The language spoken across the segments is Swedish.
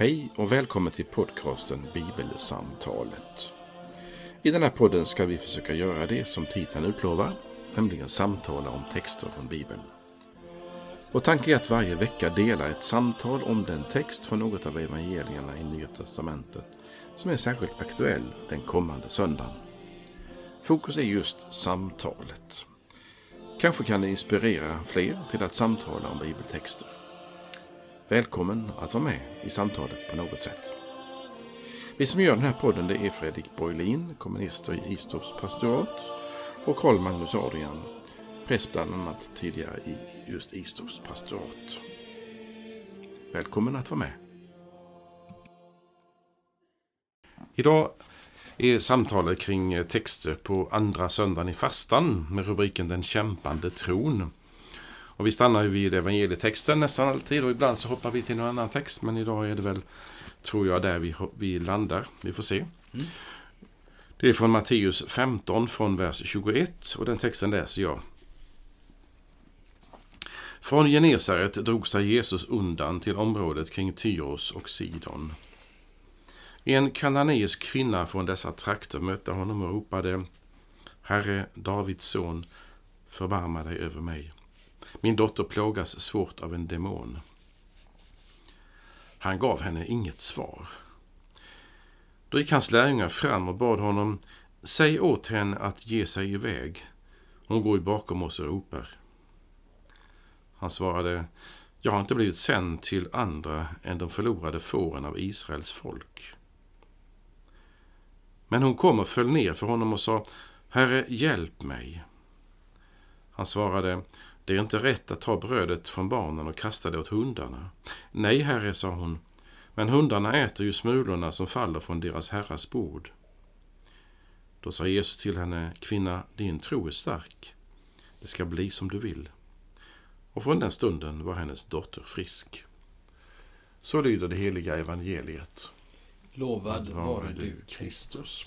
Hej och välkommen till podcasten Bibelsamtalet. I den här podden ska vi försöka göra det som titeln utlovar, nämligen samtala om texter från Bibeln. Vår tanke är att varje vecka dela ett samtal om den text från något av evangelierna i Nya Testamentet som är särskilt aktuell den kommande söndagen. Fokus är just samtalet. Kanske kan det inspirera fler till att samtala om bibeltexter. Välkommen att vara med i samtalet på något sätt. Vi som gör den här podden det är Fredrik Borglin, kommunister i Istorps pastorat och Karl Magnus Adrian, präst bland annat tidigare i just Istorps pastorat. Välkommen att vara med. Idag är samtalet kring texter på andra söndagen i fastan med rubriken Den kämpande tron. Och vi stannar ju vid evangelietexten nästan alltid och ibland så hoppar vi till någon annan text men idag är det väl, tror jag, där vi, vi landar. Vi får se. Mm. Det är från Matteus 15 från vers 21 och den texten läser jag. Från Genesaret drog sig Jesus undan till området kring Tyros och Sidon. En kananeisk kvinna från dessa trakter mötte honom och ropade Herre, Davids son, förbarma dig över mig. Min dotter plågas svårt av en demon. Han gav henne inget svar. Då gick hans lärjungar fram och bad honom Säg åt henne att ge sig iväg. Hon går ju bakom oss och ropar. Han svarade Jag har inte blivit sänd till andra än de förlorade fåren av Israels folk. Men hon kom och föll ner för honom och sa Herre, hjälp mig. Han svarade det är inte rätt att ta brödet från barnen och kasta det åt hundarna. Nej, herre, sa hon, men hundarna äter ju smulorna som faller från deras herras bord. Då sa Jesus till henne, kvinna, din tro är stark. Det ska bli som du vill. Och från den stunden var hennes dotter frisk. Så lyder det heliga evangeliet. Lovad vare du, Kristus.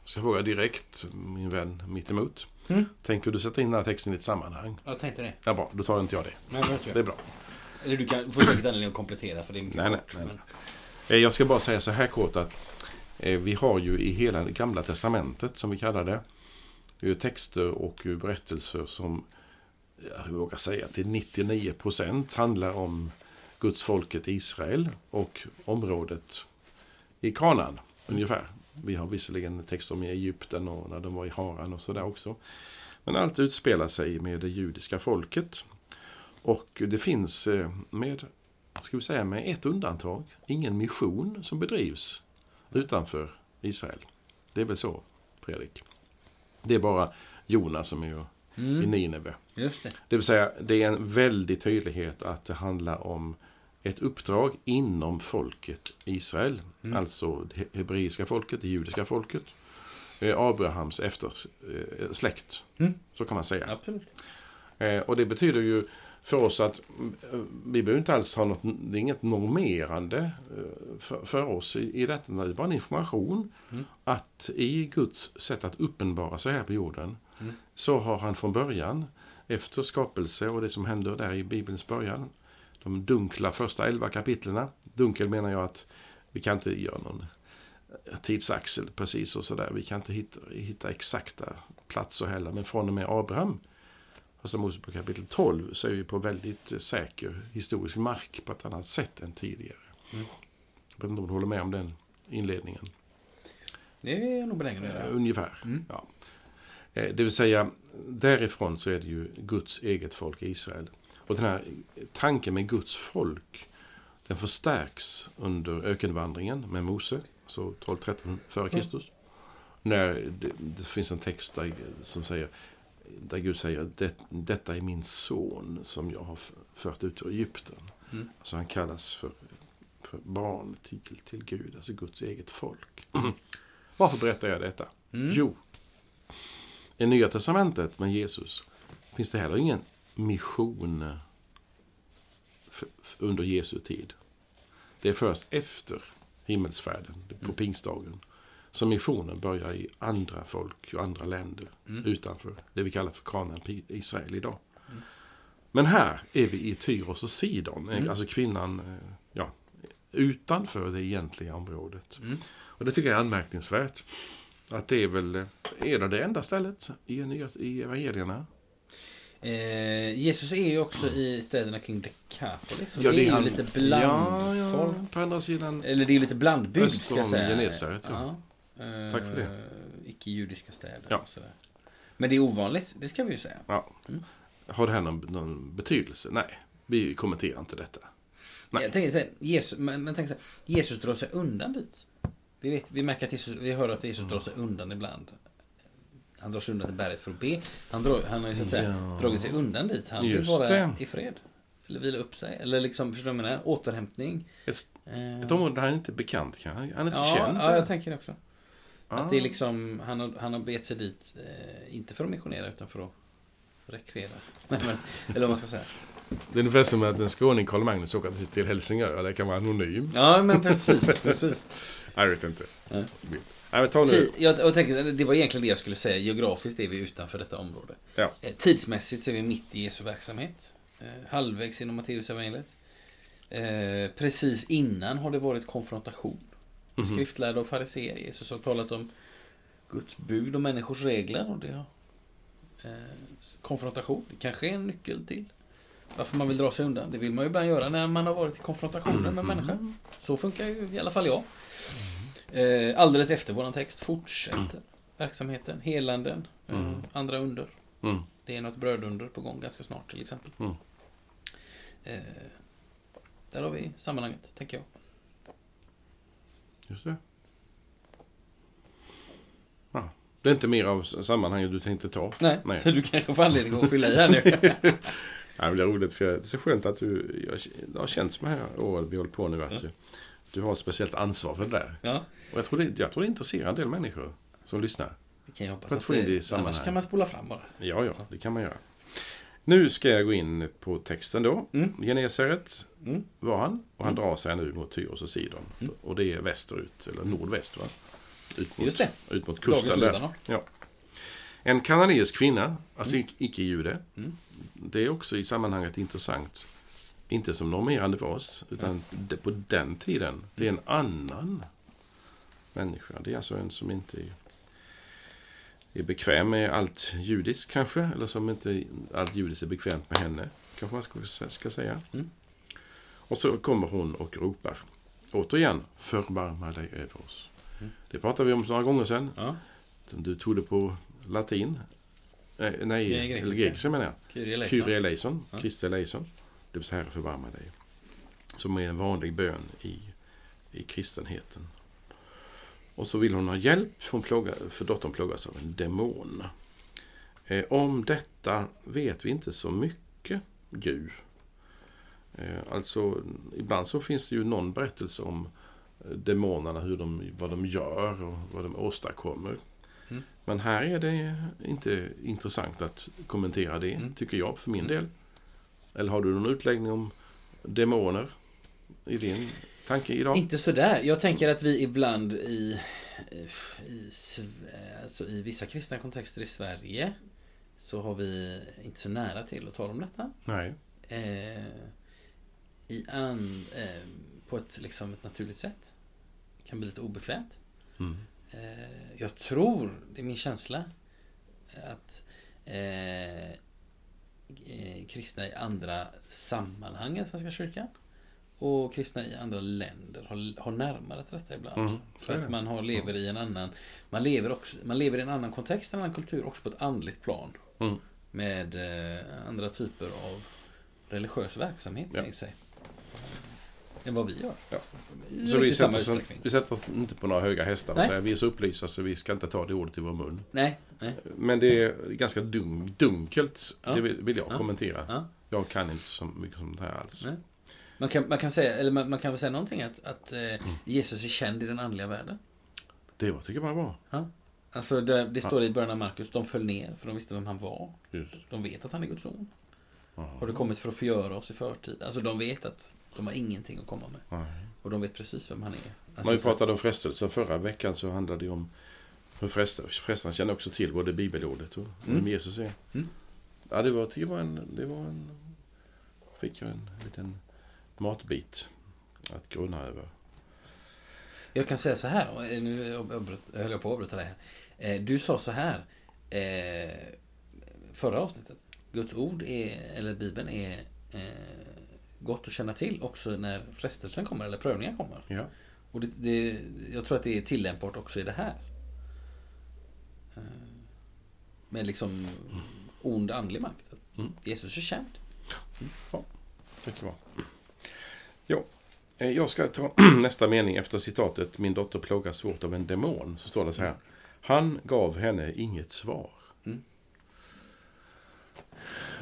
Jag ska fråga direkt, min vän mittemot. Mm. Tänker du sätta in den här texten i ett sammanhang? Jag tänkte det. Ja, bra. Då tar inte jag det. Nej, det, det är bra. Eller du kan, får säkert anledning att komplettera för det är mycket nej, kort, nej, nej, nej. Jag ska bara säga så här kort att eh, vi har ju i hela det gamla testamentet, som vi kallar det, det texter och berättelser som jag vågar säga till 99 procent handlar om Guds folket Israel och området i Kanaan, ungefär. Vi har visserligen text om i Egypten och när de var i Haran och sådär också. Men allt utspelar sig med det judiska folket. Och det finns eh, med, ska vi säga, med ett undantag, ingen mission som bedrivs utanför Israel. Det är väl så, Fredrik? Det är bara Jona som är mm. i Nineve. Just det. det vill säga, det är en väldig tydlighet att det handlar om ett uppdrag inom folket Israel. Mm. Alltså det hebreiska folket, det judiska folket. Eh, Abrahams eftersläkt. Eh, mm. Så kan man säga. Absolut. Eh, och det betyder ju för oss att vi behöver inte alls ha något, det är inget normerande för, för oss i, i detta. Det är bara en information mm. att i Guds sätt att uppenbara sig här på jorden mm. så har han från början, efter skapelse och det som händer där i Bibelns början, de dunkla första elva kapitlerna. Dunkel menar jag att vi kan inte göra någon tidsaxel precis och sådär. Vi kan inte hitta, hitta exakta platser heller. Men från och med Abraham, Första Mosebok kapitel 12, så är vi på väldigt säker historisk mark på ett annat sätt än tidigare. Mm. Jag vet inte om du håller med om den inledningen? Det är jag nog benägen att göra. Ungefär, mm. ja. Eh, det vill säga, därifrån så är det ju Guds eget folk Israel. Och den här tanken med Guds folk, den förstärks under ökenvandringen med Mose, alltså 12-13 före Kristus. Mm. När det, det, finns en text där, som säger, där Gud säger det, detta är min son som jag har fört ut ur Egypten. Mm. Alltså han kallas för, för barn till, till Gud, alltså Guds eget folk. Varför berättar jag detta? Mm. Jo, i Nya Testamentet med Jesus finns det heller ingen mission under Jesu tid. Det är först efter himmelsfärden, på mm. pingstdagen, som missionen börjar i andra folk och andra länder mm. utanför det vi kallar för Kanaan, Israel idag. Mm. Men här är vi i Tyros och Sidon, mm. alltså kvinnan, eh, ja, utanför det egentliga området. Mm. Och det tycker jag är anmärkningsvärt. Att det är väl, eh, är det det enda stället i, i evangelierna? Eh, Jesus är ju också i städerna kring Decapolis. Och Ja, det, är ju han- lite Ja, blandfolk. ja, på andra sidan. Eller det är lite blandbygd ska jag säga. Genesaret, ja. Eh, Tack för det. Icke-judiska städer Ja. Men det är ovanligt, det ska vi ju säga. Ja. Mm. Har det här någon, någon betydelse? Nej, vi kommenterar inte detta. Nej. Jag tänker så här, Jesus, men, men tänk så här, Jesus drar sig undan dit. Vi, vet, vi märker att Jesus, vi hör att Jesus Mm. drar sig undan ibland. Han drar sig undan till berget för att be. Han, drar, han har ju så att säga Ja. dragit sig undan dit. Han vill vara det. i fred. Eller vila upp sig. Eller liksom, förstår du vad jag menar? Återhämtning. Ett, Eh, ett område där han inte är bekant, kan han, är inte ja, känd. ja, eller? jag tänker det också. Ah. Att det är liksom, han har, han har begett sig dit, eh, inte för att missionera utan för att rekreera. Nej, men, eller vad man ska säga. Det är ungefär som att en skåning, Karl Magnus, åker till Helsingör. Det kan vara anonym. Ja, men precis. precis. Jag vet inte. Nej. Nej, ta nu. Jag, jag tänker, det var egentligen det jag skulle säga. Geografiskt är vi utanför detta område. Ja. Eh, Tidsmässigt så är vi mitt i Jesu verksamhet. Eh, halvvägs inom Matteusevangeliet. Eh, precis innan har det varit konfrontation. Mhm. Skriftlärda och fariséer. Jesus har talat om Guds bud och människors regler. Och det har, konfrontation, det kanske är en nyckel till varför man vill dra sig undan. Det vill man ju ibland göra när man har varit i konfrontationer med människor. Så funkar ju i alla fall jag. Eh, alldeles efter våran text fortsätter verksamheten, helanden, eh, Mm. andra under. Mm. Det är något brödunder på gång ganska snart till exempel. Mm. Eh, där har vi sammanhanget, tänker jag. Just det. Ja. Det är inte mer av sammanhanget du tänkte ta. Nej, Nej. så du kanske får anledning att fylla i här nu. Men det är roligt för det är så skönt att du, jag, det har känts med här året vi håller på nu att Ja. Du, har ett speciellt ansvar för det där. ja, Och jag tror det, jag tror det intresserar en del människor som lyssnar. det kan jag hoppas För att att få in det i sammanhang. Annars kan man spola fram bara. Ja, ja, det kan man göra. Nu ska jag gå in på texten då. Mm. Genesaret Mm. var han och han Mm. drar sig nu mot Tyros och Sidon. Mm. Och det är västerut, eller nordväst va? Ut mot, Just det. Ut mot kusten där. Libanon. En kananeisk kvinna, alltså mm. icke-jude. Mm. Det är också i sammanhanget intressant. Inte som normerande för oss, utan det- på den tiden. Det är en annan människa. Det är alltså en som inte är, är bekväm med allt judiskt kanske. Eller som inte allt judiskt är bekvämt med henne. Kanske man ska, ska säga. Mm. Och så kommer hon och ropar. Återigen, förbarma dig över oss. Mm. Det pratade vi om några gånger sedan. Ja, Du tog det på latin. Eh, nej, Ja, grekiska. eller grekiska menar jag. Kyrie eleison. Kyrie eleison, Ja. Kristi eleison. Det vill säga Herre förbarma dig. Som är en vanlig bön i, i kristenheten. Och så vill hon ha hjälp för, plåga, för dottern plågas av en demon. Eh, om detta vet vi inte så mycket ju. Eh, alltså, ibland så finns det ju någon berättelse om eh, demonerna, hur de, vad de gör och vad de åstadkommer. Mm. Men här är det inte intressant att kommentera det, Mm. tycker jag för min del. Eller har du någon utläggning om demoner i din tanke idag? Inte sådär. Jag tänker att vi ibland i, i, alltså i vissa kristna kontexter i Sverige så har vi inte så nära till att tala om detta. Nej. Eh, i an, eh, på ett, liksom ett naturligt sätt. Kan bli lite obekvämt. Mm. Eh, jag tror, det är min känsla, att eh, kristna i andra sammanhang än Svenska kyrkan och kristna i andra länder har, har närmare till detta ibland. Mm, För att man har, lever i en annan man lever, också, man lever i en annan kontext, en annan kultur, också på ett andligt plan. Mm. Med eh, andra typer av religiös verksamhet Ja. i sig. Än vad vi gör. Ja. Så vi sätter, oss, vi sätter oss inte på några höga hästar och Nej. säger vi är så upplysta så vi ska inte ta det ordet i vår mun. Nej, nej. Men det är ganska dun, dunkelt, Ja. det vill, jag Ja. kommentera. Ja. Jag kan inte så mycket om det här alls. Nej. Man kan, man kan säga, eller man, man kan väl säga någonting att, att eh, Jesus är känd i den andliga världen. Det var, tycker jag bara bra. Alltså det, det står i början av Markus, de föll ner för de visste vem han var. Just. De vet att han är Guds son. Jaha. Har du kommit för att förgöra oss i förtid? Alltså de vet att de har ingenting att komma med. Nej. Och de vet precis vem han är. Alltså, När vi pratade om frestelse förra veckan så handlade det om hur frestaren, känner också till både bibelordet och Mm. vem Jesus är. Mm. Ja, det var, jag var en, det var en... Fick jag en liten matbit att grunna över. Jag kan säga så här, nu höll jag på att avbryta dig här. Eh, Du sa så här eh, förra avsnittet. Guds ord, är, eller Bibeln, är eh, gott att känna till också när frestelsen kommer eller prövningen kommer. Ja. Och det, det, jag tror att det är tillämpbart också i det här. Eh, Med liksom ond andlig makt. Mm. Jesus är känd. Mycket bra. Ja, jag ska ta nästa mening efter citatet Min dotter plågas svårt av en demon. Så står det så här. Han gav henne inget svar.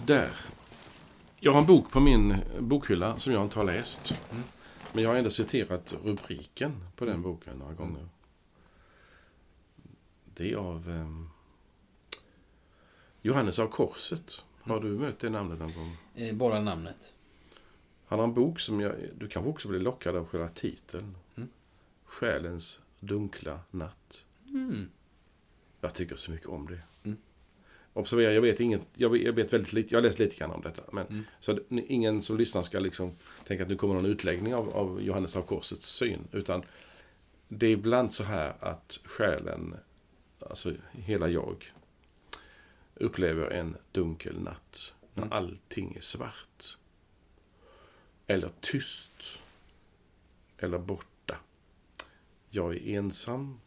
Där. Jag har en bok på min bokhylla som jag inte har läst. Mm. Men jag har ändå citerat rubriken på den boken några gånger. Det är av eh, Johannes av Korset. Har du mött det namnet någon gång? Eh, Bara namnet. Han har en bok som jag, du kanske också blir lockad av själva titeln. Mm. Själens dunkla natt. Mm. Jag tycker så mycket om det. Observera, jag vet, inget, jag vet, jag vet väldigt lite, jag har läst lite grann om detta. Men, Mm. Så ingen som lyssnar ska liksom tänka att nu kommer någon utläggning av, av Johannes av Korsets syn. Utan det är ibland så här att själen, alltså hela jag, upplever en dunkel natt. När Mm. allting är svart. Eller tyst. Eller borta. Jag är ensam.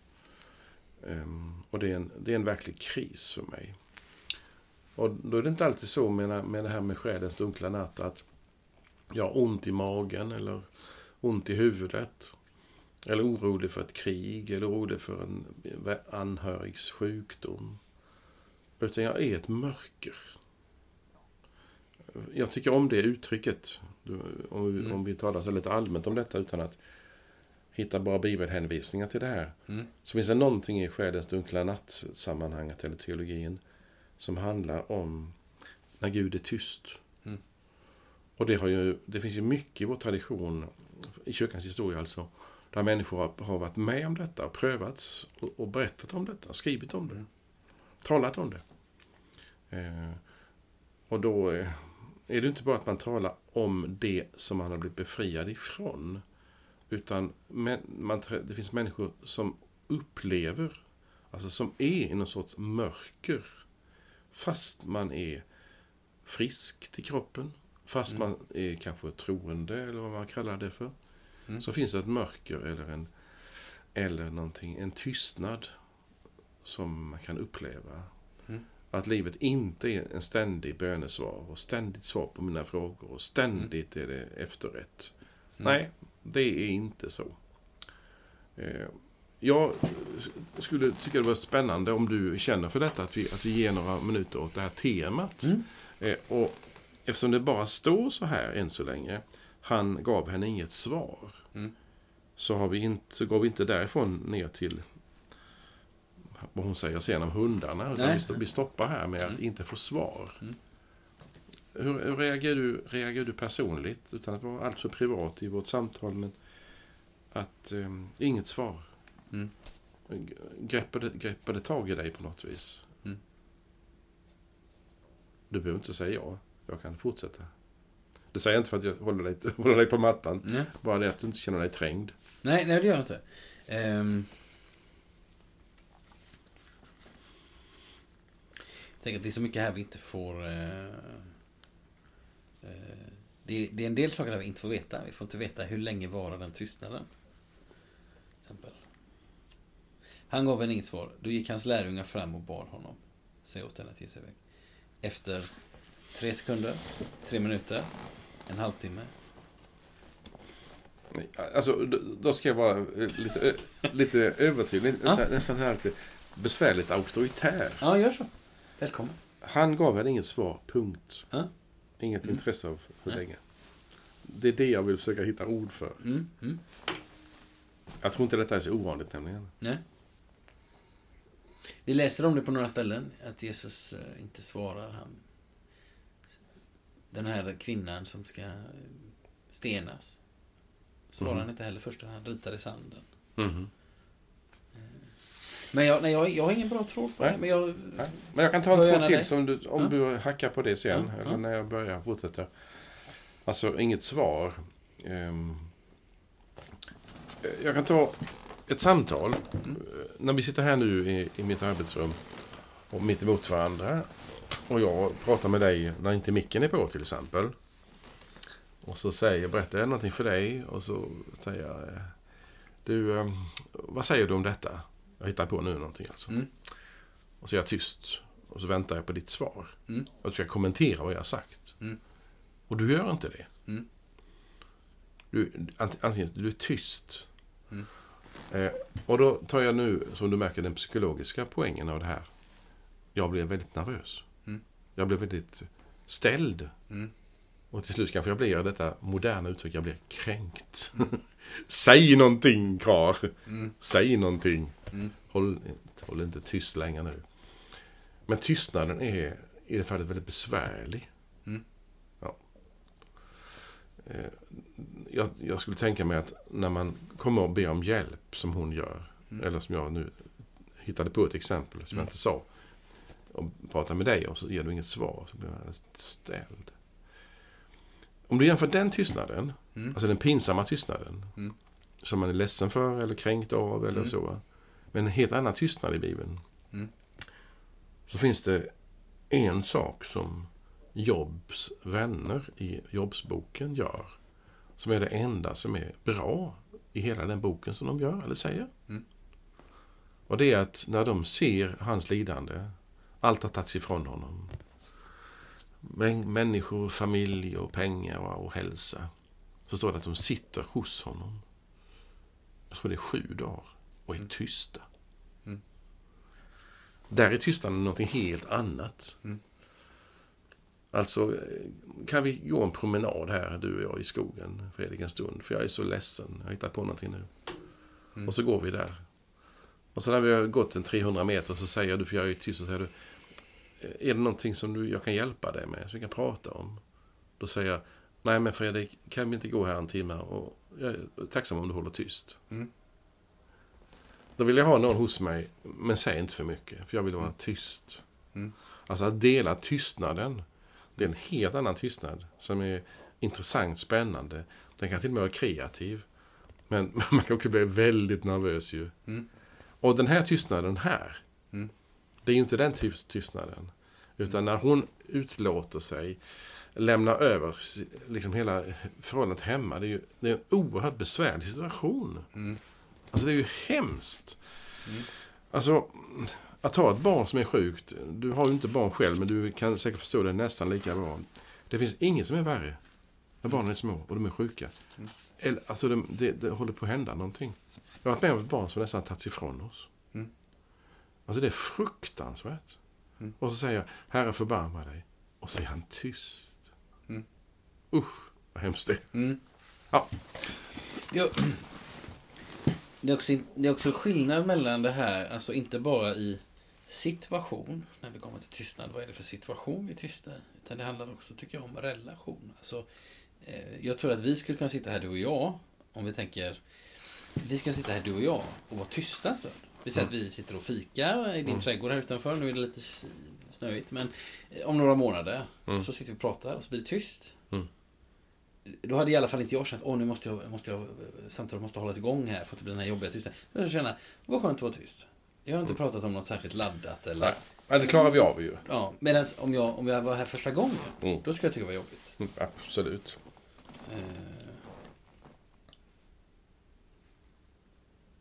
Ehm, och det är, en, det är en verklig kris för mig. Och då är det inte alltid så med, med det här med själens dunkla natt att jag har ont i magen eller ont i huvudet. Eller orolig för ett krig eller orolig för en anhörigs sjukdom. Utan jag är ett mörker. Jag tycker om det uttrycket. Om vi, Mm. om vi talar så lite allmänt om detta utan att hitta bara bibelhänvisningar till det här. Mm. Så finns det någonting i själens dunkla natt-sammanhanget eller teologin som handlar om när Gud är tyst. Mm. Och det, har ju, det finns ju mycket i vår tradition, i kyrkans historia alltså, där människor har, har varit med om detta, prövats och, och berättat om detta, skrivit om det, talat om det. Eh, och då eh, är det inte bara att man talar om det som man har blivit befriad ifrån, utan men, man, det finns människor som upplever, alltså som är i någon sorts mörker, fast man är frisk till kroppen, fast Mm. man är kanske troende eller vad man kallar det för. Mm. Så finns det ett mörker eller en eller någonting, en tystnad som man kan uppleva. Mm. Att livet inte är en ständig bönesvar och ständigt svar på mina frågor och ständigt är det efterrätt. Mm. Nej, det är inte så. Jag skulle tycka det var spännande om du känner för detta, att vi, att vi ger några minuter åt det här temat. Mm. Eh, Och eftersom det bara står så här än så länge, han gav henne inget svar. Mm. Så, har vi inte, så går vi inte därifrån ner till vad hon säger sen om hundarna. Utan vi, sto- vi stoppar här med att Mm. inte få svar. Mm. Hur, hur reagerar, du, reagerar du personligt, utan att vara alltför privat i vårt samtal, men att eh, inget svar? Mm. Greppar det, tag i dig på något vis? Mm. Du behöver inte säga ja. Jag kan fortsätta. Det säger jag inte för att jag håller dig, håller dig på mattan. Nej. Bara det att du inte känner dig trängd. Nej, nej, det gör jag inte. Ehm. Jag tänker att det är så mycket här vi inte får... eh, eh, det, är, det är en del saker där vi inte får veta. Vi får inte veta hur länge varar den tystnaden. Till exempel. Han gav henne inget svar. Då gick hans lärjungar fram och bad honom. Säg åt henne att ge sig iväg. Efter tre sekunder, tre minuter, en halvtimme. Alltså, då- ska jag vara eh, lite, ö- lite övertydlig. Ja. Nästan, här lite besvärligt auktoritär. Ja, gör så. Välkommen. Han gav henne inget svar, punkt. Ja. Inget Mm. intresse av hur Nej. länge. Det är det jag vill försöka hitta ord för. Mm, mm. Jag tror inte detta är så ovanligt nämligen. Nej. Vi läser om det på några ställen, att Jesus eh, inte svarar. Han, den här kvinnan som ska stenas. Svarar Mhm. han inte heller först, han ritar i sanden. Mhm. Men jag, nej, jag, jag har ingen bra tråd Nej. det. Men jag, Nej. Men jag kan ta en tråd till som du, om Ja. du hackar på det sen. Ja, Eller ja. när jag börjar fortsätta. Alltså, inget svar. Ehm, Jag kan ta ett samtal. När vi sitter här nu i, i mitt arbetsrum och mitt emot varandra. Och jag pratar med dig när inte micken är på till exempel. Och så säger, berättar jag någonting för dig och så säger jag eh, Du, eh, vad säger du om detta? Jag hittar på nu någonting alltså. Mm. Och så är jag tyst. Och så väntar jag på ditt svar. Mm. Och så ska kommentera vad jag har sagt. Mm. Och du gör inte det. Mm. Du, ant- antingen du är tyst. Mm. Eh, och då tar jag nu, som du märker, den psykologiska poängen av det här. Jag blev väldigt nervös. Mm. Jag blev väldigt ställd. Mm. Och till slut kanske jag blir detta moderna uttryck, jag blir kränkt. Säg någonting karl. Mm. Säg någonting. Mm. Håll, håll inte tyst längre nu. Men tystnaden är i det fallet väldigt besvärlig. Mm. Ja. Jag, jag skulle tänka mig att när man kommer och ber om hjälp som hon gör, Mm. eller som jag nu hittade på ett exempel som Mm. jag inte sa, och pratar med dig och så ger du inget svar, så blir man ställd. Om du jämför den tystnaden, Mm. alltså den pinsamma tystnaden, Mm. som man är ledsen för eller kränkt av eller Mm. så. va? Men en helt annan tystnad i Bibeln. Mm. Så finns det en sak som Jobs vänner i Jobsboken gör. Som är det enda som är bra i hela den boken som de gör eller säger. Mm. Och det är att när de ser hans lidande, allt har tagits ifrån honom. Människor, familj och pengar och, och hälsa. Så står det att de sitter hos honom. Jag tror det är sju dagar. Och är tysta. Mm. Där är tystnaden någonting helt annat. Mm. Alltså, eh, kan vi gå en promenad här, du och jag, i skogen, Fredrik, en stund? För jag är så ledsen. Jag har hittat på någonting nu. Mm. Och så går vi där. Och så när vi har gått en 300 meter så säger du, för jag är tyst, så säger du Är det någonting som du, jag kan hjälpa dig med, som vi kan prata om? Då säger jag Nej men Fredrik, kan vi inte gå här en timme? Och jag är tacksam om du håller tyst. Mm. Då vill jag ha någon hos mig, men säg inte för mycket, för jag vill vara tyst. Mm. Alltså att dela tystnaden, det är en helt annan tystnad som är intressant, spännande. Den kan till och med vara kreativ. Men man kan också bli väldigt nervös ju. Mm. Och den här tystnaden här, Mm. det är ju inte den tystnaden. Utan när hon utlåter sig, lämnar över liksom hela förhållandet hemma. Det är ju det är en oerhört besvärlig situation. Mm. Alltså det är ju hemskt. Mm. Alltså, att ha ett barn som är sjukt. Du har ju inte barn själv, men du kan säkert förstå det nästan lika bra. Det finns inget som är värre när barnen är små och de är sjuka. Mm. Eller, alltså det, det, det håller på att hända någonting. Jag har varit med om ett barn som nästan tagits ifrån oss. Mm. Alltså det är fruktansvärt. Mm. Och så säger jag, Herre förbarma dig. Och så är han tyst. Mm. Usch, vad hemskt det är. Mm. Ja. Ja. Det, är också, det är också skillnad mellan det här, alltså inte bara i situation, när vi kommer till tystnad, vad är det för situation vi tystar? Utan det handlar också, tycker jag, om relation. Alltså, eh, jag tror att vi skulle kunna sitta här, du och jag, om vi tänker, vi ska sitta här, du och jag, och vara tysta en stund. Vi säger att vi sitter och fikar i din Mm. trädgård här utanför, nu är det lite snöigt, men eh, om några månader Mm. så sitter vi och pratar och så blir det tyst. Mm. Då hade i alla fall inte jag känt, åh nu måste jag, måste jag samtalet måste hållas igång här för att det blir den här jobbiga tystnaden. Jag känner, det var skönt att vara tyst. Jag har inte Mm. pratat om något särskilt laddat eller... Nej, men det klarar vi av ju. Ja, medan om jag, om jag var här första gången, Mm. då skulle jag tycka det var jobbigt. Mm, absolut. Eh,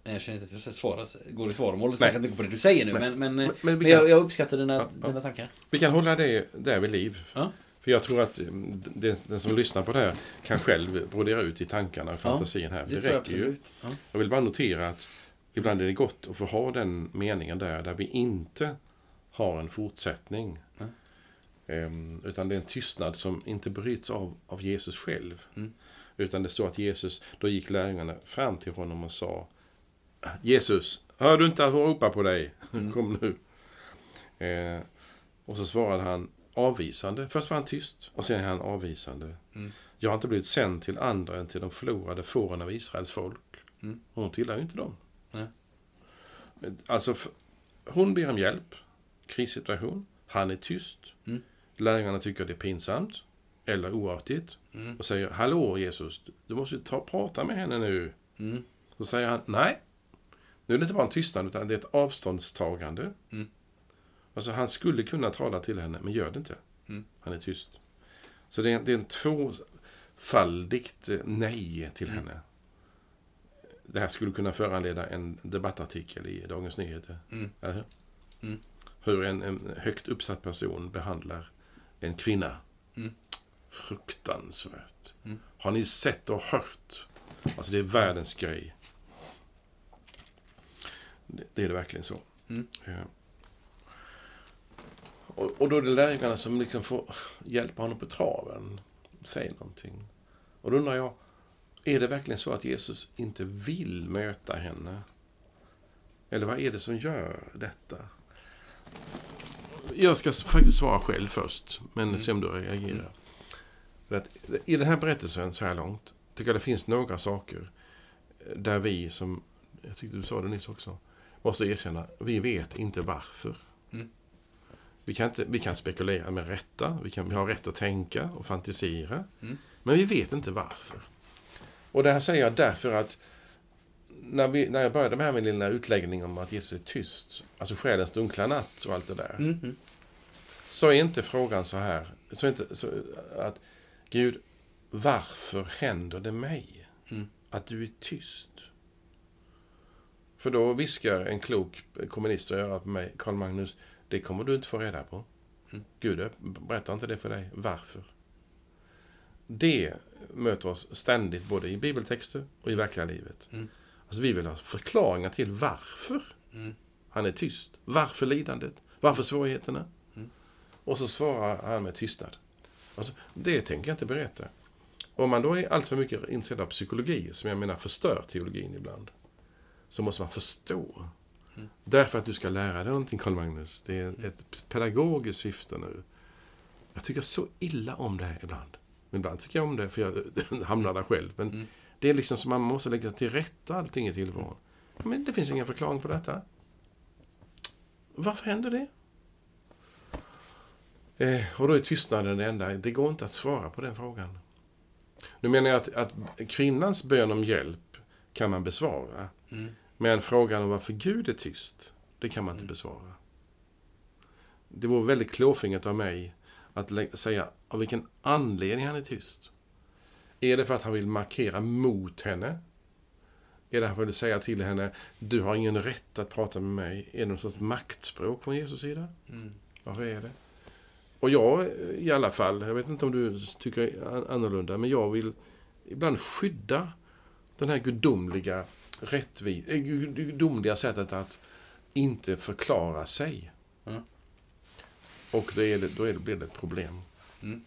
nej, Jag känner inte att jag ska svara, går i svaromål särskilt mycket på det du säger nu, men, men, Men, men, men vi, kan, jag, jag uppskattar dina, Ja, dina tankar. vi kan hålla det där vid liv. Ja. För jag tror att mm, den, den som lyssnar på det här kan själv brodera ut i tankarna och fantasin här. Det, Det, tror jag räcker ju. absolut. Ja. Jag vill bara notera att ibland är det gott att få ha den meningen där, där vi inte har en fortsättning. Nej. Ehm, utan det är en tystnad som inte bryts av, av Jesus själv. Mm. Utan det står att Jesus, då gick lärjungarna fram till honom och sa Jesus, hör du inte att hon ropar på dig? Mm. Kom nu. Eh, och så svarade han avvisande. Först var han tyst och sen är han avvisande. Mm. Jag har inte blivit sänd till andra än till de förlorade fåren av Israels folk. Mm. Hon tillhör ju inte dem. Alltså, hon ber om hjälp. Krissituation. Han är tyst. Mm. Lärjungarna tycker det är pinsamt. Eller oartigt. Mm. Och säger Hallå Jesus, du måste ju ta, prata med henne nu. Mm. Så säger han, nej. Nu är det inte bara en tystnad, utan det är ett avståndstagande. Mm. Alltså han skulle kunna tala till henne, men gör det inte. Mm. Han är tyst. Så det är, det är en tvåfaldigt eh, nej till Mm. henne. Det här skulle kunna föranleda en debattartikel i Dagens Nyheter. Mm. Eller hur? Mm. Hur en, en högt uppsatt person behandlar en kvinna. Mm. Fruktansvärt. Mm. Har ni sett och hört? Alltså det är världens grej. Det, det är det verkligen så. Mm. Ja. Och, och då är det lärjungarna som liksom får hjälpa honom på traven. Säg någonting. Och då undrar jag, är det verkligen så att Jesus inte vill möta henne? Eller vad är det som gör detta? Jag ska faktiskt svara själv först, men Mm. se om du reagerar. Mm. För att I den här berättelsen så här långt tycker jag det finns några saker där vi, som jag tyckte du sa det nyss också, måste erkänna, vi vet inte varför. Mm. Vi, kan inte, vi kan spekulera med rätta, vi, kan, vi har rätt att tänka och fantisera, Mm. men vi vet inte varför. Och det här säger jag därför att när, vi, när jag började med här min lilla utläggning om att Jesus är tyst, alltså själens dunkla natt och allt det där, Mm. Så är inte frågan så här, så är inte så att Gud, varför händer det mig Mm. att du är tyst? För då viskar en klok kommunist i örat på mig, Karl Magnus, det kommer du inte få reda på. Mm. Gud berättar inte det för dig. Varför? Det möter oss ständigt både i bibeltexter och i verkliga livet. Mm. Alltså vi vill ha förklaringar till varför Mm. han är tyst. Varför lidandet? Varför svårigheterna? Mm. Och så svarar han med tystnad. Alltså, det tänker jag inte berätta. Om man då är alltför mycket intresserad av psykologi, som jag menar förstör teologin ibland, så måste man förstå. Mm. Därför att du ska lära dig någonting, Karl Magnus. Det är ett pedagogiskt syfte nu. Jag tycker så illa om det här ibland. Men ibland tycker jag om det, för jag hamnar där själv. Men Mm. det är liksom som man måste lägga till rätta allting i tillvaron. Men det finns ingen förklaring på detta. Varför händer det? Eh, och då är tystnaden det enda. Det går inte att svara på den frågan. Nu menar jag att, att kvinnans bön om hjälp kan man besvara. Mm. Men frågan om varför Gud är tyst, det kan man inte Mm. besvara. Det vore väldigt klåfingrigt av mig att säga av vilken anledning han är tyst. Är det för att han vill markera mot henne? Är det för att säga till henne, du har ingen rätt att prata med mig? Är det någon sorts maktspråk från Jesus sida? Mm. Varför är det? Och jag i alla fall, jag vet inte om du tycker an- annorlunda, men jag vill ibland skydda den här gudomliga rättvis, eh, gud- gudomliga sättet att inte förklara sig. Och då, är det, då är det, blir det ett problem. Mm.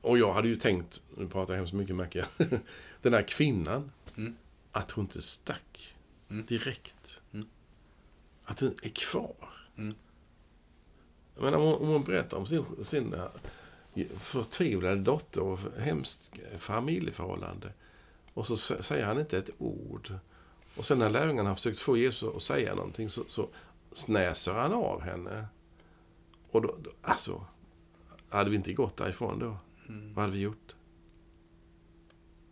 Och jag hade ju tänkt, nu pratar jag hemskt mycket märker jag, den här kvinnan, Mm. att hon inte stack Mm. direkt. Mm. Att hon är kvar. Mm. Jag menar, om hon, berättar om sin, sin eh, förtvivlade dotter och hemskt familjeförhållande. Och så sä- säger han inte ett ord. Och sen när lärjungarna har försökt få Jesus att säga någonting så, så snäser han av henne. Och då, då, alltså, hade vi inte gått därifrån då? Mm. Vad hade vi gjort?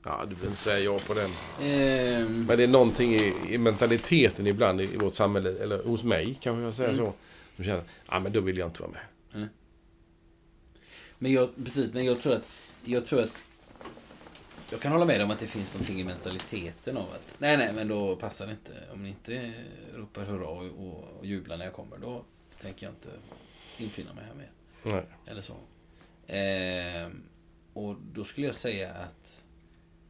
Ja, du vill inte säga ja på den. Ehm, Men det är någonting i, i mentaliteten ibland i, i vårt samhälle, eller hos mig kan jag säga Mm. så. Som känner, ja men då vill jag inte vara med. Men jag, precis, men jag tror att, jag tror att jag kan hålla med om att det finns någonting i mentaliteten av att nej, nej, men då passar det inte. Om ni inte ropar hurra och, och, och jublar när jag kommer, då tänker jag inte infinna mig här mer. Nej. Eller så. Ehm, och då skulle jag säga att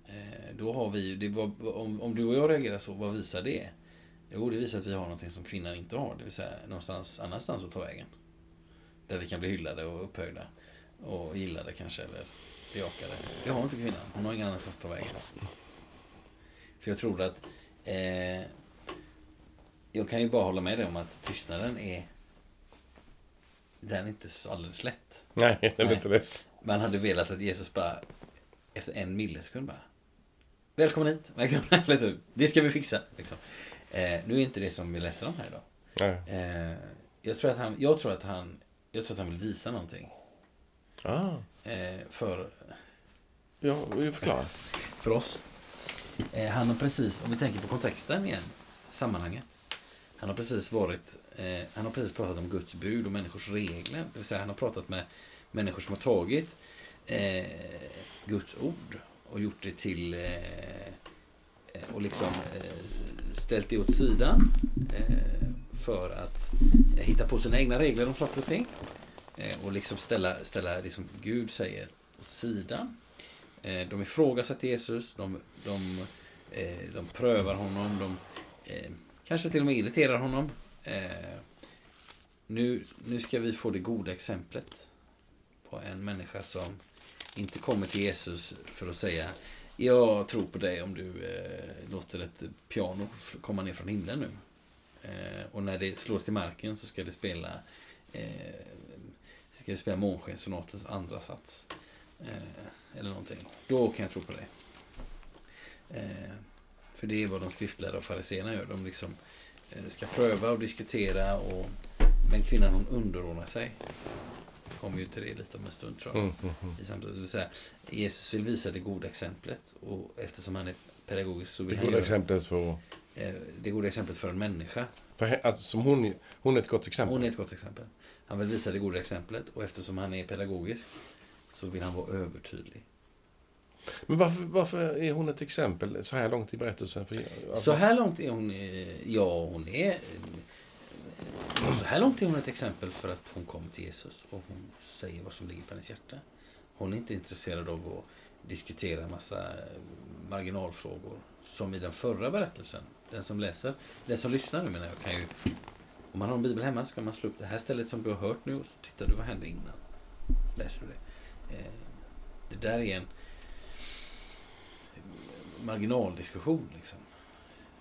eh, då har vi, det var, om, om du och jag reagerar så, vad visar det? Jo, det visar att vi har någonting som kvinnan inte har. Det vill säga någonstans annanstans att ta vägen. Där vi kan bli hyllade och upphöjda. Och gillade kanske, eller bejakade. Det har inte kvinnan. Hon har ingen annanstans att ta vägen. För jag tror att eh, jag kan ju bara hålla med dig om att tystnaden är den är inte så alldeles lätt. Nej, det är Nej. inte rätt. Man hade velat att Jesus bara efter en millisekund bara Välkommen hit! Liksom. Eller typ, det ska vi fixa. Liksom. Eh, nu är inte det som vi läser om här idag. Eh, jag, tror att han, jag, tror att han, jag tror att han vill visa någonting. Ah, Eh, för, ja, vi förklarar. för oss. Eh, han har precis, om vi tänker på kontexten igen, sammanhanget. Han har precis varit, eh, han har precis pratat om Guds bud och människors regler. Det vill säga han har pratat med människor som har tagit eh, Guds ord och gjort det till eh, eh och liksom eh, ställt det åt sidan eh, för att eh, hitta på sina egna regler om saker och ting. Eh, och liksom ställa, ställa det som Gud säger åt sidan. de ifrågasätter Jesus, de, de, de prövar honom, de Kanske till och med irriterar honom. Eh, nu, nu ska vi få det goda exemplet på en människa som inte kommer till Jesus för att säga Jag tror på dig om du eh, låter ett piano komma ner från himlen nu. Eh, och när det slår till marken så ska det spela eh, ska det spela Månskensonatens andra sats. Eh, eller någonting. Då kan jag tro på dig. Eh, för det är vad de skriftlärda och fariséerna gör. De liksom eh, ska pröva och diskutera. Och, men kvinnan hon underordnar sig. Kommer ju till det lite om en stund tror jag. Mm, mm, mm. Säga, Jesus vill visa det goda exemplet. Och eftersom han är pedagogisk så vill det han goda göra, exemplet för? Eh, det goda exemplet för en människa. För, alltså, hon, hon är ett gott exempel? Hon är ett gott exempel. Han vill visa det goda exemplet. Och eftersom han är pedagogisk så vill han vara övertydlig. Men varför, varför är hon ett exempel så här långt i berättelsen? För. Alltså- så här långt är hon... Eh, ja, hon är... Eh, så här långt är hon ett exempel för att hon kommer till Jesus och hon säger vad som ligger på hennes hjärta. Hon är inte intresserad av att diskutera en massa eh, marginalfrågor som i den förra berättelsen. Den som läser, den som lyssnar nu menar jag kan ju... Om man har en bibel hemma så kan man slå upp det här stället som du har hört nu och så tittar du vad hände innan. Läser du det. Det där är en marginaldiskussion. Liksom.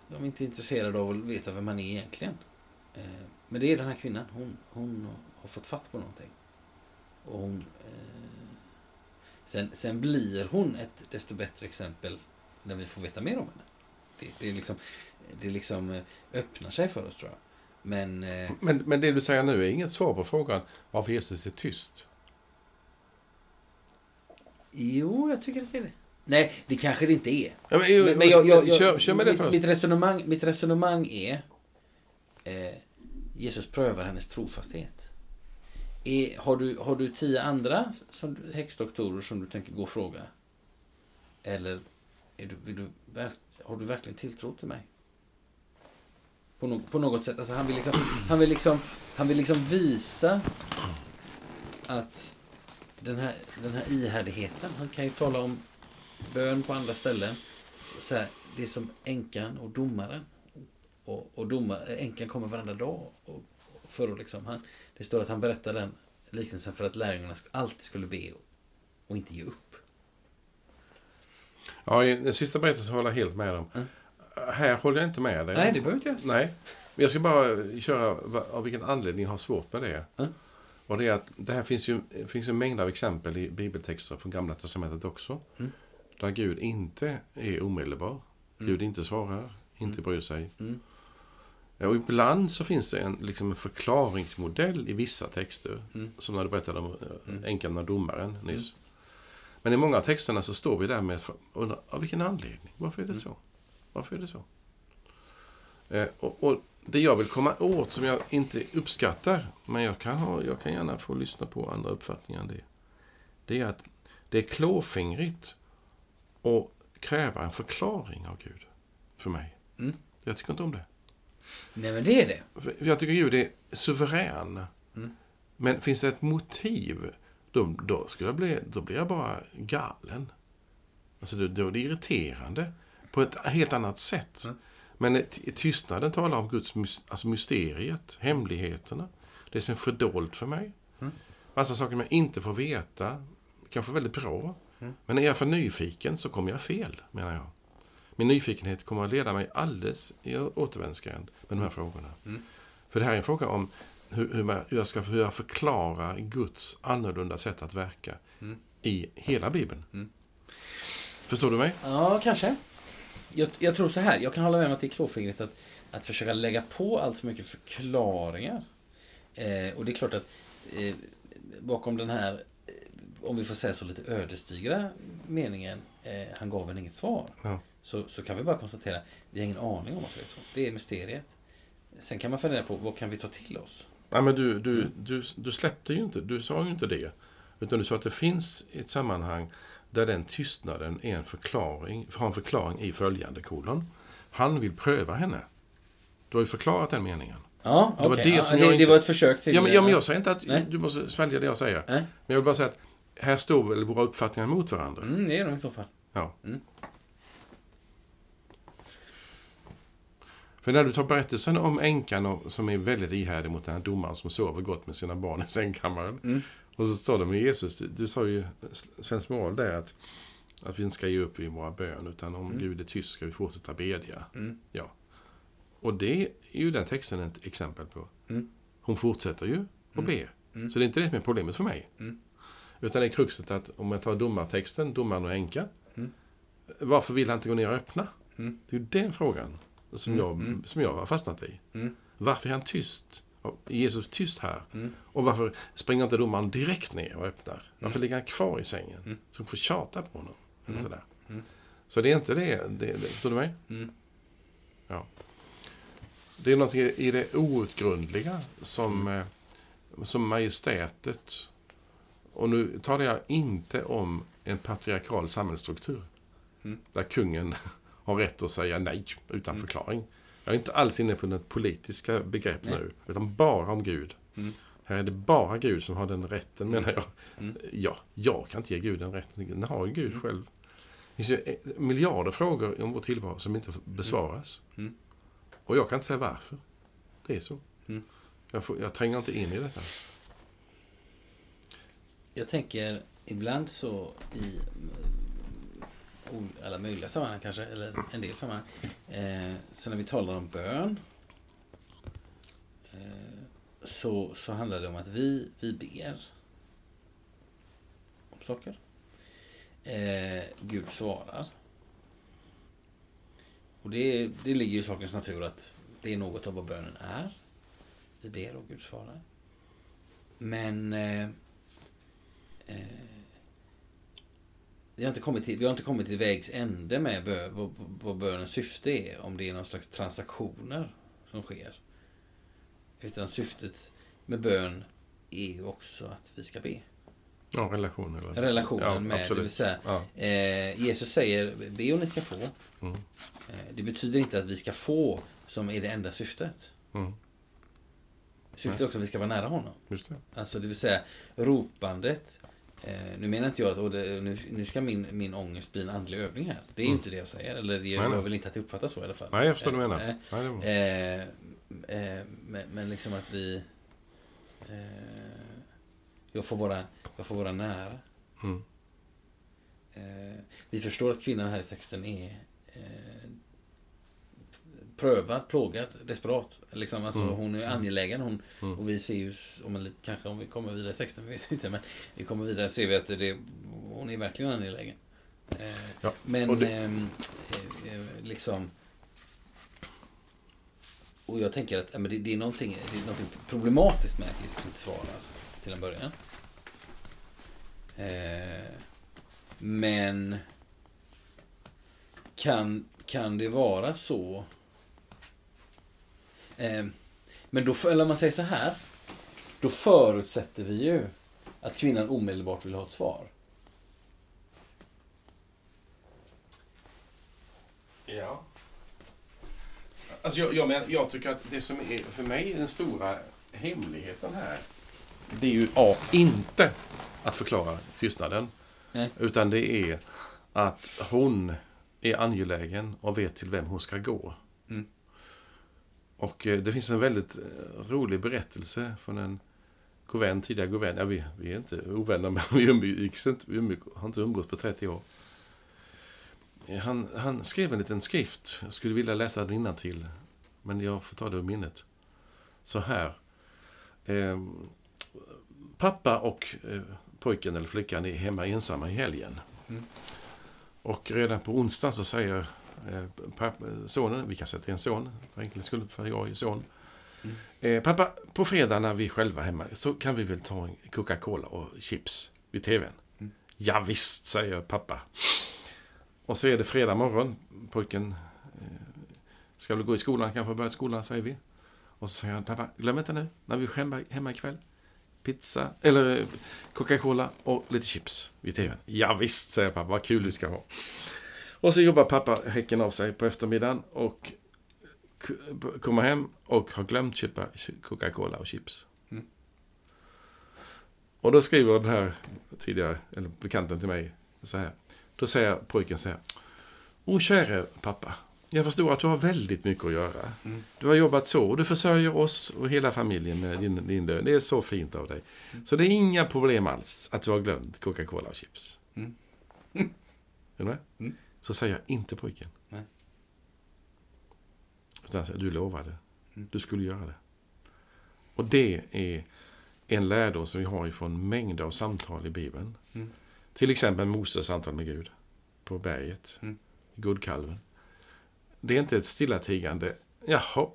De är inte intresserade av att veta vem man är egentligen. Eh, men det är den här kvinnan. Hon, hon har fått fatt på någonting. Och hon, eh, sen, sen blir hon ett desto bättre exempel när vi får veta mer om henne. Det, det, är liksom, det liksom eh, öppnar sig för oss tror jag. Men, men, men det du säger nu är inget svar på frågan varför Jesus är tyst? Jo, jag tycker att det är det. Nej, det kanske det inte är. Ja, men, men, men jag, jag, jag, kör, kör med det först. Mitt resonemang, mitt resonemang är eh, Jesus prövar hennes trofasthet. Är, har, du, har du tio andra som, häxdoktorer som du tänker gå och fråga? Eller är du, du, har du verkligen tilltro till mig? På, no, på något sätt. Alltså han, vill liksom, han, vill liksom, han vill liksom visa att den här, den här ihärdigheten. Han kan ju tala om bön på andra ställen. Så här, det är som änkan och domaren. Och, och domar, änkan kommer varenda dag. Och, för att liksom, han, det står att han berättar den liknelsen för att lärjungarna alltid skulle be och, och inte ge upp. Ja, i den sista berättelsen håller jag helt med om. Mm. Här håller jag inte med dig. Nej, det behöver inte jag. Nej. Men jag ska bara köra av vilken anledning jag har svårt med det. Mm. Och det är att det här finns ju finns en mängd av exempel i bibeltexter från Gamla Testamentet också. Mm. Där Gud inte är omedelbar. Mm. Gud inte svarar, inte mm. bryr sig. Mm. Och ibland så finns det en, liksom en förklaringsmodell i vissa texter. Mm. Som när du berättade om eh, änkan och domaren nyss. Mm. Men i många av texterna så står vi där med och undrar, av vilken anledning? Varför är det så? Varför är det så? Eh, och, och, det jag vill komma åt, som jag inte uppskattar, men jag kan, ha, jag kan gärna få lyssna på andra uppfattningar än det. Det är att det är klåfingrigt och kräva en förklaring av Gud för mig. Mm. Jag tycker inte om det. Nej, men det är det. För jag tycker Gud är suverän. Mm. Men finns det ett motiv, då, då, skulle jag bli, då blir jag bara galen. Alltså, då, då är det irriterande på ett helt annat sätt. Mm. Men tystnaden talar om Guds alltså mysteriet, hemligheterna. Det som är fördolt för mig. Mm. Massa saker man inte får veta. Kanske väldigt bra. Mm. Men är jag för nyfiken så kommer jag fel, menar jag. Min nyfikenhet kommer att leda mig alldeles i återvändsgränd med de här frågorna. Mm. För det här är en fråga om hur, hur, jag ska hur jag förklara Guds annorlunda sätt att verka mm. i hela Bibeln. Mm. Förstår du mig? Ja, kanske. Jag, jag, tror så här, jag kan hålla med om att det är klåfingrigt att, att försöka lägga på allt för mycket förklaringar. Eh, och det är klart att eh, bakom den här om vi får säga så, lite ödesdigra meningen. Eh, han gav henne inget svar. Ja. så, så kan vi bara konstatera vi har ingen aning om varför det är så. Det är mysteriet. Sen kan man fundera på vad kan vi ta till oss? Ja, men du, du, du, du släppte ju inte, du sa ju inte det. Utan du sa att det finns ett sammanhang där den tystnaden är en förklaring, har en förklaring i följande kolon. Han vill pröva henne. Du har ju förklarat den meningen. Ja, Det var okej. det ja, som det, jag det inte- var ett försök till... Ja, men, ja, men jag säger inte att Nej. du måste svälja det jag säger. Nej. Men jag vill bara säga att här står väl våra uppfattningar mot varandra. Mm, det är de i så fall. Ja. Mm. För när du tar berättelsen om änkan som är väldigt ihärdig mot den här domaren som sover gott med sina barn i sängkammaren. Mm. Och så står det med Jesus, du, du sa ju, svensk moral där att, att vi inte ska ge upp i våra bön, utan om Mm. Gud är tyst ska vi fortsätta bedja. Mm. Ja. Och det är ju den texten ett exempel på. Mm. Hon fortsätter ju och ber. Mm. Så det är inte det som är problemet för mig. Utan det är kruxet att om jag tar domartexten, domaren och änkan. Mm. Varför vill han inte gå ner och öppna? Mm. Det är ju den frågan som, Mm, jag, mm. som jag har fastnat i. Mm. Varför är han tyst? Är Jesus tyst här? Och varför springer inte domaren direkt ner och öppnar? Varför ligger han kvar i sängen? Mm. Så får tjata på honom. Eller sådär. Så det är inte det, det, det förstår du mig? Mm. Det är någonting i det outgrundliga som, eh, som majestätet. Och nu talar jag inte om en patriarkal samhällsstruktur. Mm. Där kungen har rätt att säga nej utan Mm. förklaring. Jag är inte alls inne på något politiska begrepp Nej. nu. Utan bara om Gud. Mm. Här är det bara Gud som har den rätten menar jag. Mm. Ja, jag kan inte ge Gud den rätten. Den har Gud Mm. själv. Det finns ju eh, miljarder frågor om vår tillvaro som inte besvaras. Mm. Och jag kan inte säga varför. Det är så. Mm. Jag, får, jag tränger inte in i detta. Jag tänker ibland så i eh, alla möjliga sammanhang kanske, eller en del sammanhang. Eh, så när vi talar om bön eh, så, så handlar det om att vi, vi ber om saker. Eh, Gud svarar. Och det, det ligger ju i sakens natur att det är något av vad bönen är. Vi ber och Gud svarar. Men eh, eh, vi, har inte kommit till, vi har inte kommit till vägs ände med bö, vad, vad bönens syfte är. Om det är någon slags transaktioner som sker. Utan syftet med bön är ju också att vi ska be. Ja, relation. Eller? Relationen ja, med, det absolut. vill säga Ja. eh, Jesus säger be och ni ska få. Mm. Eh, det betyder inte att vi ska få som är det enda syftet. Mm. Syftet är också att vi ska vara nära honom. Just det. Alltså det vill säga ropandet. Eh, nu menar inte jag att det, nu, nu ska min, min ångest bli en andlig övning här. Det är ju Mm. inte det jag säger. Eller jag, Nej, jag nej. vill inte att det uppfattas så i alla fall. Nej, jag förstår vad du Eh, menar. eh, det. Eh, men, men liksom att vi... Eh, jag, får vara, jag får vara nära. Mm. Eh, vi förstår att kvinnan här i texten är prövad, plågad, desperat. Liksom, alltså, Mm. Hon är angelägen. Hon, Mm. Och vi ser ju, om en, kanske om vi kommer vidare i texten, vi vet inte. Men vi kommer vidare ser vi att det, hon är verkligen angelägen. Eh, Ja, men och det- ehm, eh, eh, liksom... Och jag tänker att men det, det, är någonting, det är någonting problematiskt med att Jesus inte svarar till en början. Eh, men kan, kan det vara så? Eh, men då, eller man säger så här. Då förutsätter vi ju att kvinnan omedelbart vill ha ett svar. Ja. Alltså jag, jag, men, jag tycker att det som är för mig den stora hemligheten här. Det är ju A. Inte att förklara tystnaden. Nej. Utan det är att hon är angelägen och vet till vem hon ska gå. Och eh, det finns en väldigt eh, rolig berättelse från en god vän, tidigare god vän. Ja, vi, vi är inte ovänner, men vi umgicks inte, vi umgick, har inte umgåtts på 30 år. Eh, Han, han skrev en liten skrift. Jag skulle vilja läsa den till, men jag får ta det ur minnet. Så här. Eh, pappa och eh, pojken eller flickan är hemma ensamma i helgen. Mm. Och redan på onsdag så säger sonen, vi kan sätta en son för enkelhetens skull, för jag är son. Mm. Eh, pappa, på fredag när vi är själva hemma så kan vi väl ta en Coca-Cola och chips vid tvn? Mm. Ja, visst, säger pappa. Och så är det fredag morgon. Pojken eh, ska väl gå i skolan, kanske börja skolan säger vi. Och så säger han, pappa, glöm inte nu, när vi är hemma, hemma ikväll. Pizza, eller eh, Coca-Cola och lite chips vid tvn. Ja, visst, säger pappa, vad kul du ska ha. Och så jobbar pappa häcken av sig på eftermiddagen och kommer hem och har glömt köpa Coca-Cola och chips. Mm. Och då skriver den här tidigare, eller bekanten till mig så här. Då säger pojken så här. O käre pappa. Jag förstår att du har väldigt mycket att göra. Mm. Du har jobbat så och du försörjer oss och hela familjen med din, din lön. Det är så fint av dig. Så det är inga problem alls att du har glömt Coca-Cola och chips. Mm. Är du med? Så säger jag inte pojken. Nej. Utan säger, du lovade. Mm. Du skulle göra det. Och det är en lärdom som vi har ifrån mängder av samtal i Bibeln. Mm. Till exempel Moses samtal med Gud på berget. Mm. I Guldkalven. Det är inte ett stillatigande. Jaha,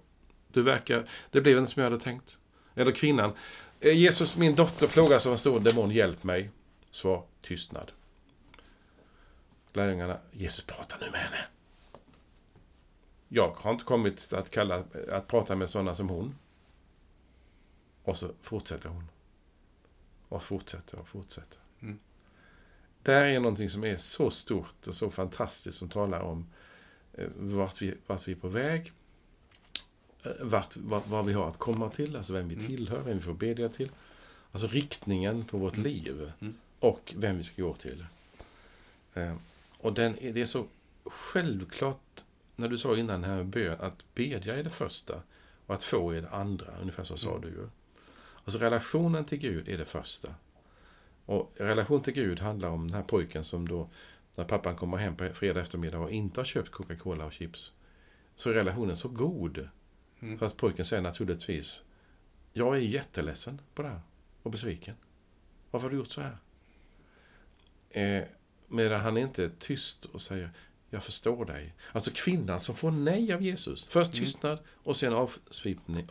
du verkar... Det blev inte som jag hade tänkt. Eller kvinnan. "Eh, Jesus, min dotter plågas av en stor demon. Hjälp mig. Svar, tystnad. Lärjungarna, Jesus prata nu med henne. Jag har inte kommit att, kalla, att prata med sådana som hon. Och så fortsätter hon. Och fortsätter och fortsätter. Mm. Där är någonting som är så stort och så fantastiskt som talar om eh, vart vi, vart vi är på väg. eh, Vart, vad, vad vi har att komma till, alltså vem vi Mm. tillhör, vem vi får bedja till. Alltså riktningen på vårt Mm. liv. Mm. Och vem vi ska gå till. Och den det är så självklart, när du sa innan här med bön, att bedja är det första och att få är det andra. Ungefär så sa Mm. du ju. Alltså relationen till Gud är det första. Och relation till Gud handlar om den här pojken som då, när pappan kommer hem på fredag eftermiddag och inte har köpt Coca-Cola och chips, så är relationen så god. Mm. Så att pojken säger naturligtvis, jag är jätteledsen på det här och besviken. Varför har du gjort så här? Eh, medan han inte är tyst och säger, jag förstår dig. Alltså kvinnan som får nej av Jesus. Först Mm. tystnad och sen avsvipning,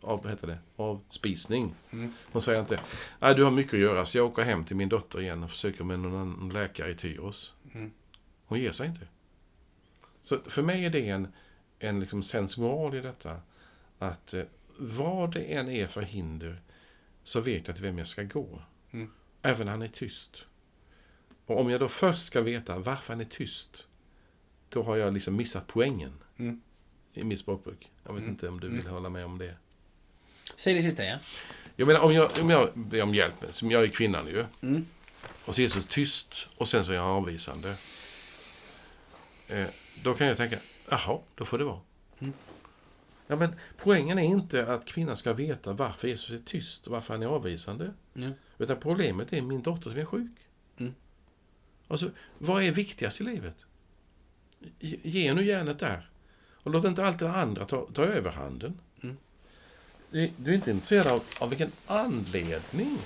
av, heter det? avspisning. Mm. Hon säger inte, nej du har mycket att göra så jag åker hem till min dotter igen och försöker med någon läkare i Tyros. Mm. Hon ger sig inte. Så för mig är det en, en liksom sensmoral i detta. Att eh, vad det än är för hinder så vet jag till vem jag ska gå. Mm. Även när han är tyst. Och om jag då först ska veta varför han är tyst, då har jag liksom missat poängen Mm. i mitt språkbruk. Jag vet Mm. inte om du vill Mm. hålla med om det. Säg det sista igen. Jag menar, om jag, om jag ber om hjälp, som jag är kvinnan ju, Mm. och så är Jesus tyst och sen så är jag avvisande. Eh, då kan jag tänka, jaha, då får det vara. Mm. Ja, men poängen är inte att kvinnan ska veta varför Jesus är tyst och varför han är avvisande. Ja. Utan problemet är min dotter som är sjuk. Mm. Alltså, vad är viktigast i livet? Ge- nu järnet där. Och låt inte allt det andra ta, ta överhanden. Mm. Du, du är inte intresserad av, av vilken anledning.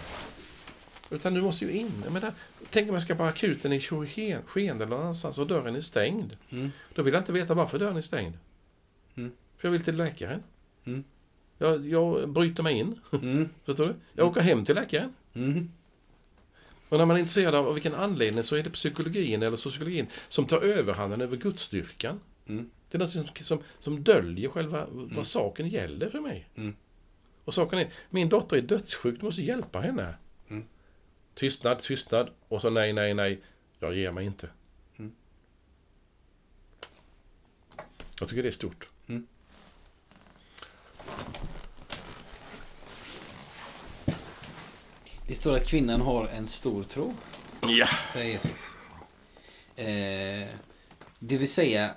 Utan du måste ju in. Jag menar, tänk om jag ska på akuten i Skene eller någonstans och dörren är stängd. Mm. Då vill jag inte veta varför dörren är stängd. Mm. För jag vill till läkaren. Mm. Jag, jag bryter mig in. Mm. Förstår du? Jag åker hem till läkaren. Mm. Och när man är intresserad av vilken anledning så är det psykologin eller sociologin som tar överhanden över gudsstyrkan. Mm. Det är något som, som, som döljer själva vad Mm. saken gäller för mig. Mm. Och saken är, min dotter är dödssjuk, du måste hjälpa henne. Mm. Tystnad, tystnad och så nej, nej, nej. Jag ger mig inte. Mm. Jag tycker det är stort. Det står att kvinnan har en stor tro, Ja. säger Jesus. Eh, det vill säga,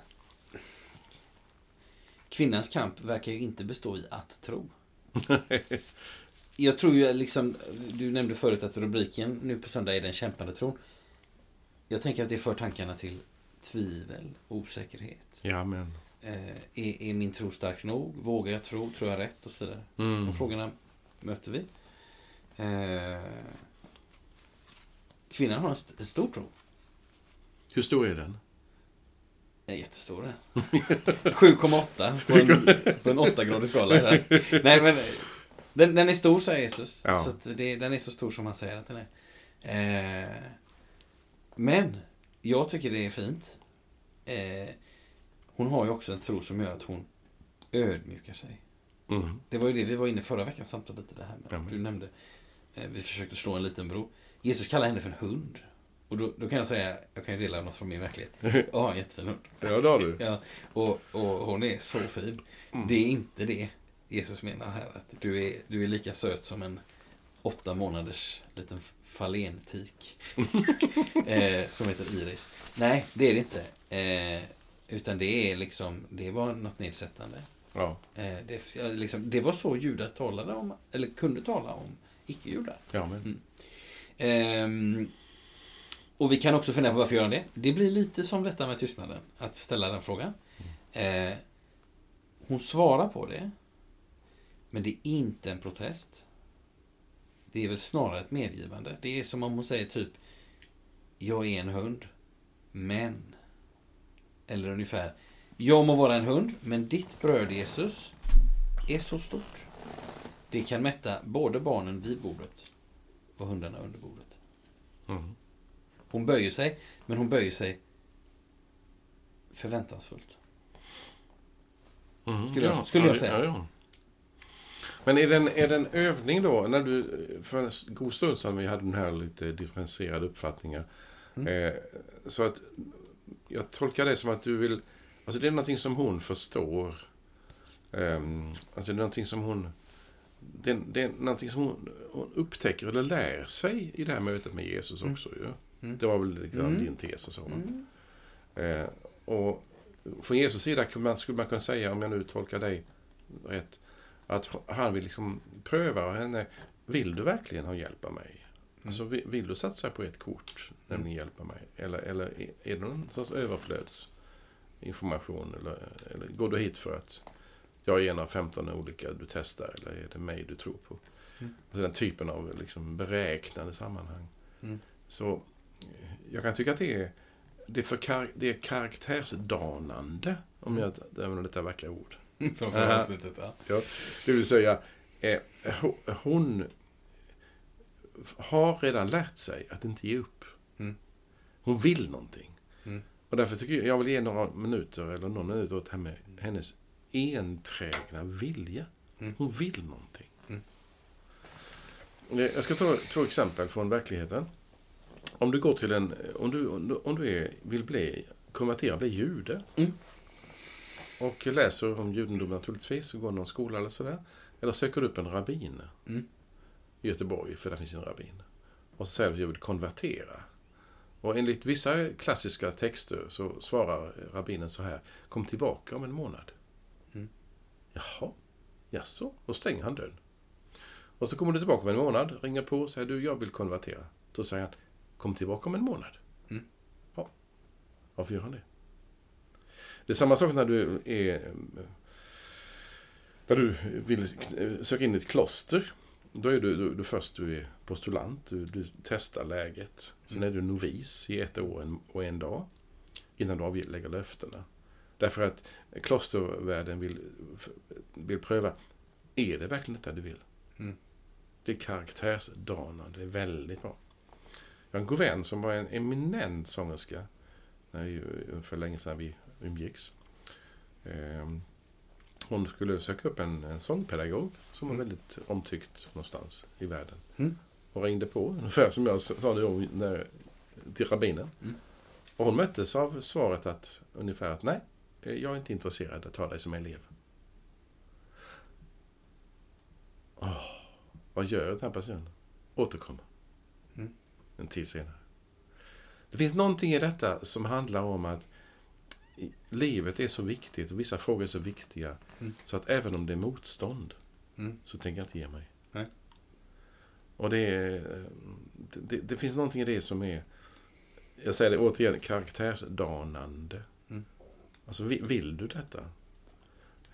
kvinnans kamp verkar ju inte bestå i att tro. Jag tror ju liksom, du nämnde förut att rubriken nu på söndag är den kämpande tron. Jag tänker att det för tankarna till tvivel, osäkerhet. ja, men. Eh, är, är min tro stark nog? Vågar jag tro? Tror jag rätt? Och så vidare. Mm. De frågorna möter vi. Eh, kvinnan har en st- en stor tro. Hur stor är den? En jättestor den. 7,8 på en, på en 8-gradig skala. Där. Nej men den, den är stor säger Jesus. Ja. Så att det, den är så stor som han säger att den är. Eh, men jag tycker det är fint eh, hon har ju också en tro som gör att hon ödmjukar sig. Mm. Det var ju det vi var inne förra veckan samtal lite det här med. Jamen. Du nämnde, vi försökte slå en liten bro. Jesus kallar henne för en hund. Och då, då kan jag säga, jag kan ju dela något från min verklighet. Jag har en jättefin hund. Ja, det har du. Ja, och, och hon är så fin. Mm. Det är inte det Jesus menar här. Att du är, du är lika söt som en åtta månaders liten falentik. eh, som heter Iris. Nej, det är det inte. Eh, utan det är liksom, det var något nedsättande. Ja, Eh, det, liksom, det var så judar talade om, eller kunde tala om icke-judar. ja men. Ehm, och vi kan också fundera på varför göra det. Det blir lite som detta med tystnaden, att ställa den frågan. Eh, hon svarar på det, men det är inte en protest. Det är väl snarare ett medgivande. Det är som om hon säger typ Jag är en hund, men... Eller ungefär Jag må vara en hund, men ditt bröd Jesus är så stort. Det kan mätta både barnen vid bordet och hundarna under bordet. Mm. Hon böjer sig, men hon böjer sig förväntansfullt. Mm. Skulle jag- skulle jag ja, säga. Ja, ja. Men är det, en, är det en övning då? När du, för en god stund sedan vi hade den här lite differentierade uppfattningar. Mm. Eh, så att jag tolkar det som att du vill... Alltså det är någonting som hon förstår. Ehm, alltså det är någonting som hon... Det, det är någonting som hon, hon upptäcker eller lär sig i det här mötet med Jesus Mm. också. Ju. Mm. Det var väl lite grann Mm. din tes och så. Mm. Eh, och från Jesus sida skulle man, skulle man kunna säga, om jag nu tolkar dig rätt, att han vill liksom pröva henne. Vill du verkligen ha hjälp av mig? Alltså, vill, du satsa på ett kort, nämligen hjälpa mig? Eller, eller är- är det någon sorts överflödsinformation? Eller, eller går du hit för att jag är en av 15 olika du testar? Eller är det mig du tror på? Mm. Alltså den typen av liksom beräknande sammanhang. Mm. Så jag kan tycka att det är, det är, för kar, det är karaktärsdanande, om jag använder detta vackra ord. Från förra avsnittet, ja. Det vill säga, eh, ho- hon har redan lärt sig att inte ge upp. Mm. Hon vill någonting. Mm. Och därför tycker jag, jag vill ge några minuter, eller någon minut åt med hennes enträgna vilja. Mm. Hon vill någonting. Mm. Eh, Jag ska ta två exempel från verkligheten. Om du går till en, om du, om du, om du är, vill bli, konvertera, bli jude. Mm. Och läser om judendom naturligtvis, och går någon skola eller sådär. Eller söker du upp en rabbin Mm. i Göteborg, för där finns en rabbin. Och så säger du att jag vill konvertera. Och enligt vissa klassiska texter så svarar rabbinen så här. Kom tillbaka om en månad. Mm. Jaha, jaså? Och stänger han dörren. Och så kommer du tillbaka om en månad, ringer på och säger du, jag vill konvertera. Då säger han, kom tillbaka om en månad. Mm. Ja, varför gör han det? Det är samma sak när du är... När du vill söka in i ett kloster. Då är du, du, du först du är postulant, du, du testar läget. Sen är du novis i ett år och en dag. Innan du avlägger löftena. Därför att klostervärlden vill, vill pröva, är det verkligen detta du vill? Mm. Det är karaktärsdanande, det är väldigt bra. Jag har en god vän som var en eminent sångerska. När vi, för länge sedan vi umgicks. Ehm, hon skulle söka upp en, en sångpedagog som var Mm. väldigt omtyckt någonstans i världen. Mm. Och ringde på, ungefär som jag sa nu när, till rabbinen. Mm. Och hon möttes av svaret att ungefär att nej, jag är inte intresserad att ta dig som elev. Åh, vad gör den här personen? Återkommer. Mm. En tid senare. Det finns någonting i detta som handlar om att livet är så viktigt och vissa frågor är så viktiga Mm. så att även om det är motstånd Mm. så tänker jag inte ge mig. Nej. Och det, är, det, det, det finns någonting i det som är, jag säger det återigen, karaktärsdanande. Alltså vill, du detta?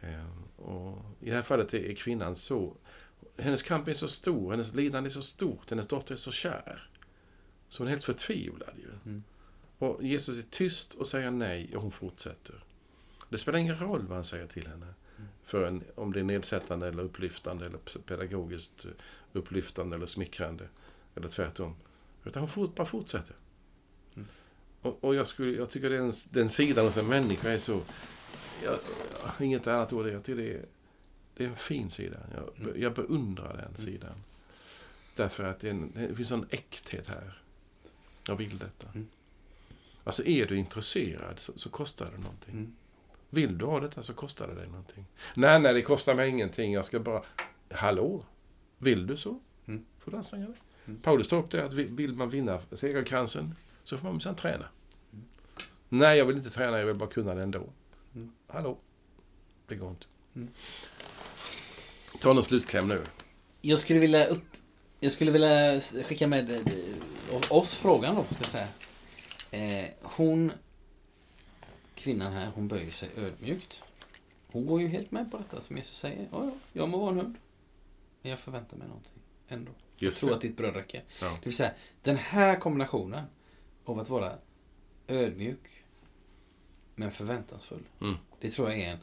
Eh, och I det här fallet är kvinnan så, hennes kamp är så stor, hennes lidande är så stort, hennes dotter är så kär. Så hon är helt förtvivlad ju. Mm. Och Jesus är tyst och säger nej och hon fortsätter. Det spelar ingen roll vad han säger till henne. Mm. För en, om det är nedsättande eller upplyftande eller pedagogiskt upplyftande eller smickrande. Eller tvärtom. Utan hon fort, bara fortsätter. Och, och jag, skulle, jag tycker den, den sidan hos en människa är så... Jag, jag inget annat ord. Jag tycker det är, det är en fin sida. Jag, Mm. jag beundrar den Mm. sidan. Därför att det, en, det finns en äkthet här. Jag vill detta. Mm. Alltså är du intresserad så, så kostar det någonting. Mm. Vill du ha detta så kostar det dig någonting. Nej, nej, det kostar mig ingenting. Jag ska bara... Hallå? Vill du så? Mm. Får du anstränga dig. Mm. Paulus tar upp det att vi- vill man vinna segerkransen så får man minsann träna. Mm. Nej, jag vill inte träna. Jag vill bara kunna det ändå. Mm. Hallå? Det går inte. Mm. Ta någon slutkläm nu. Jag skulle vilja upp... Jag skulle vilja skicka med eh, oss frågan då, ska jag säga. Eh, hon... Kvinnan här, hon böjer sig ödmjukt. Hon går ju helt med på detta som Jesus säger. Ja, ja, jag må vara en hund. Men jag förväntar mig någonting ändå. Jag Just tror det. att ditt bröd räcker. Ja. Det vill säga, den här kombinationen av att vara ödmjuk men förväntansfull. Mm. Det tror jag är en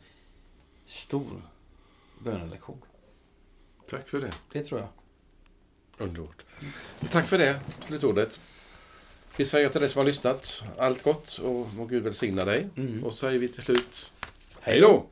stor bönelektion. Tack för det. Det tror jag. Underbart. Tack för det, slutordet. Vi säger till dig som har lyssnat, allt gott och må Gud välsigna dig. Mm. Och så säger vi till slut, hej då!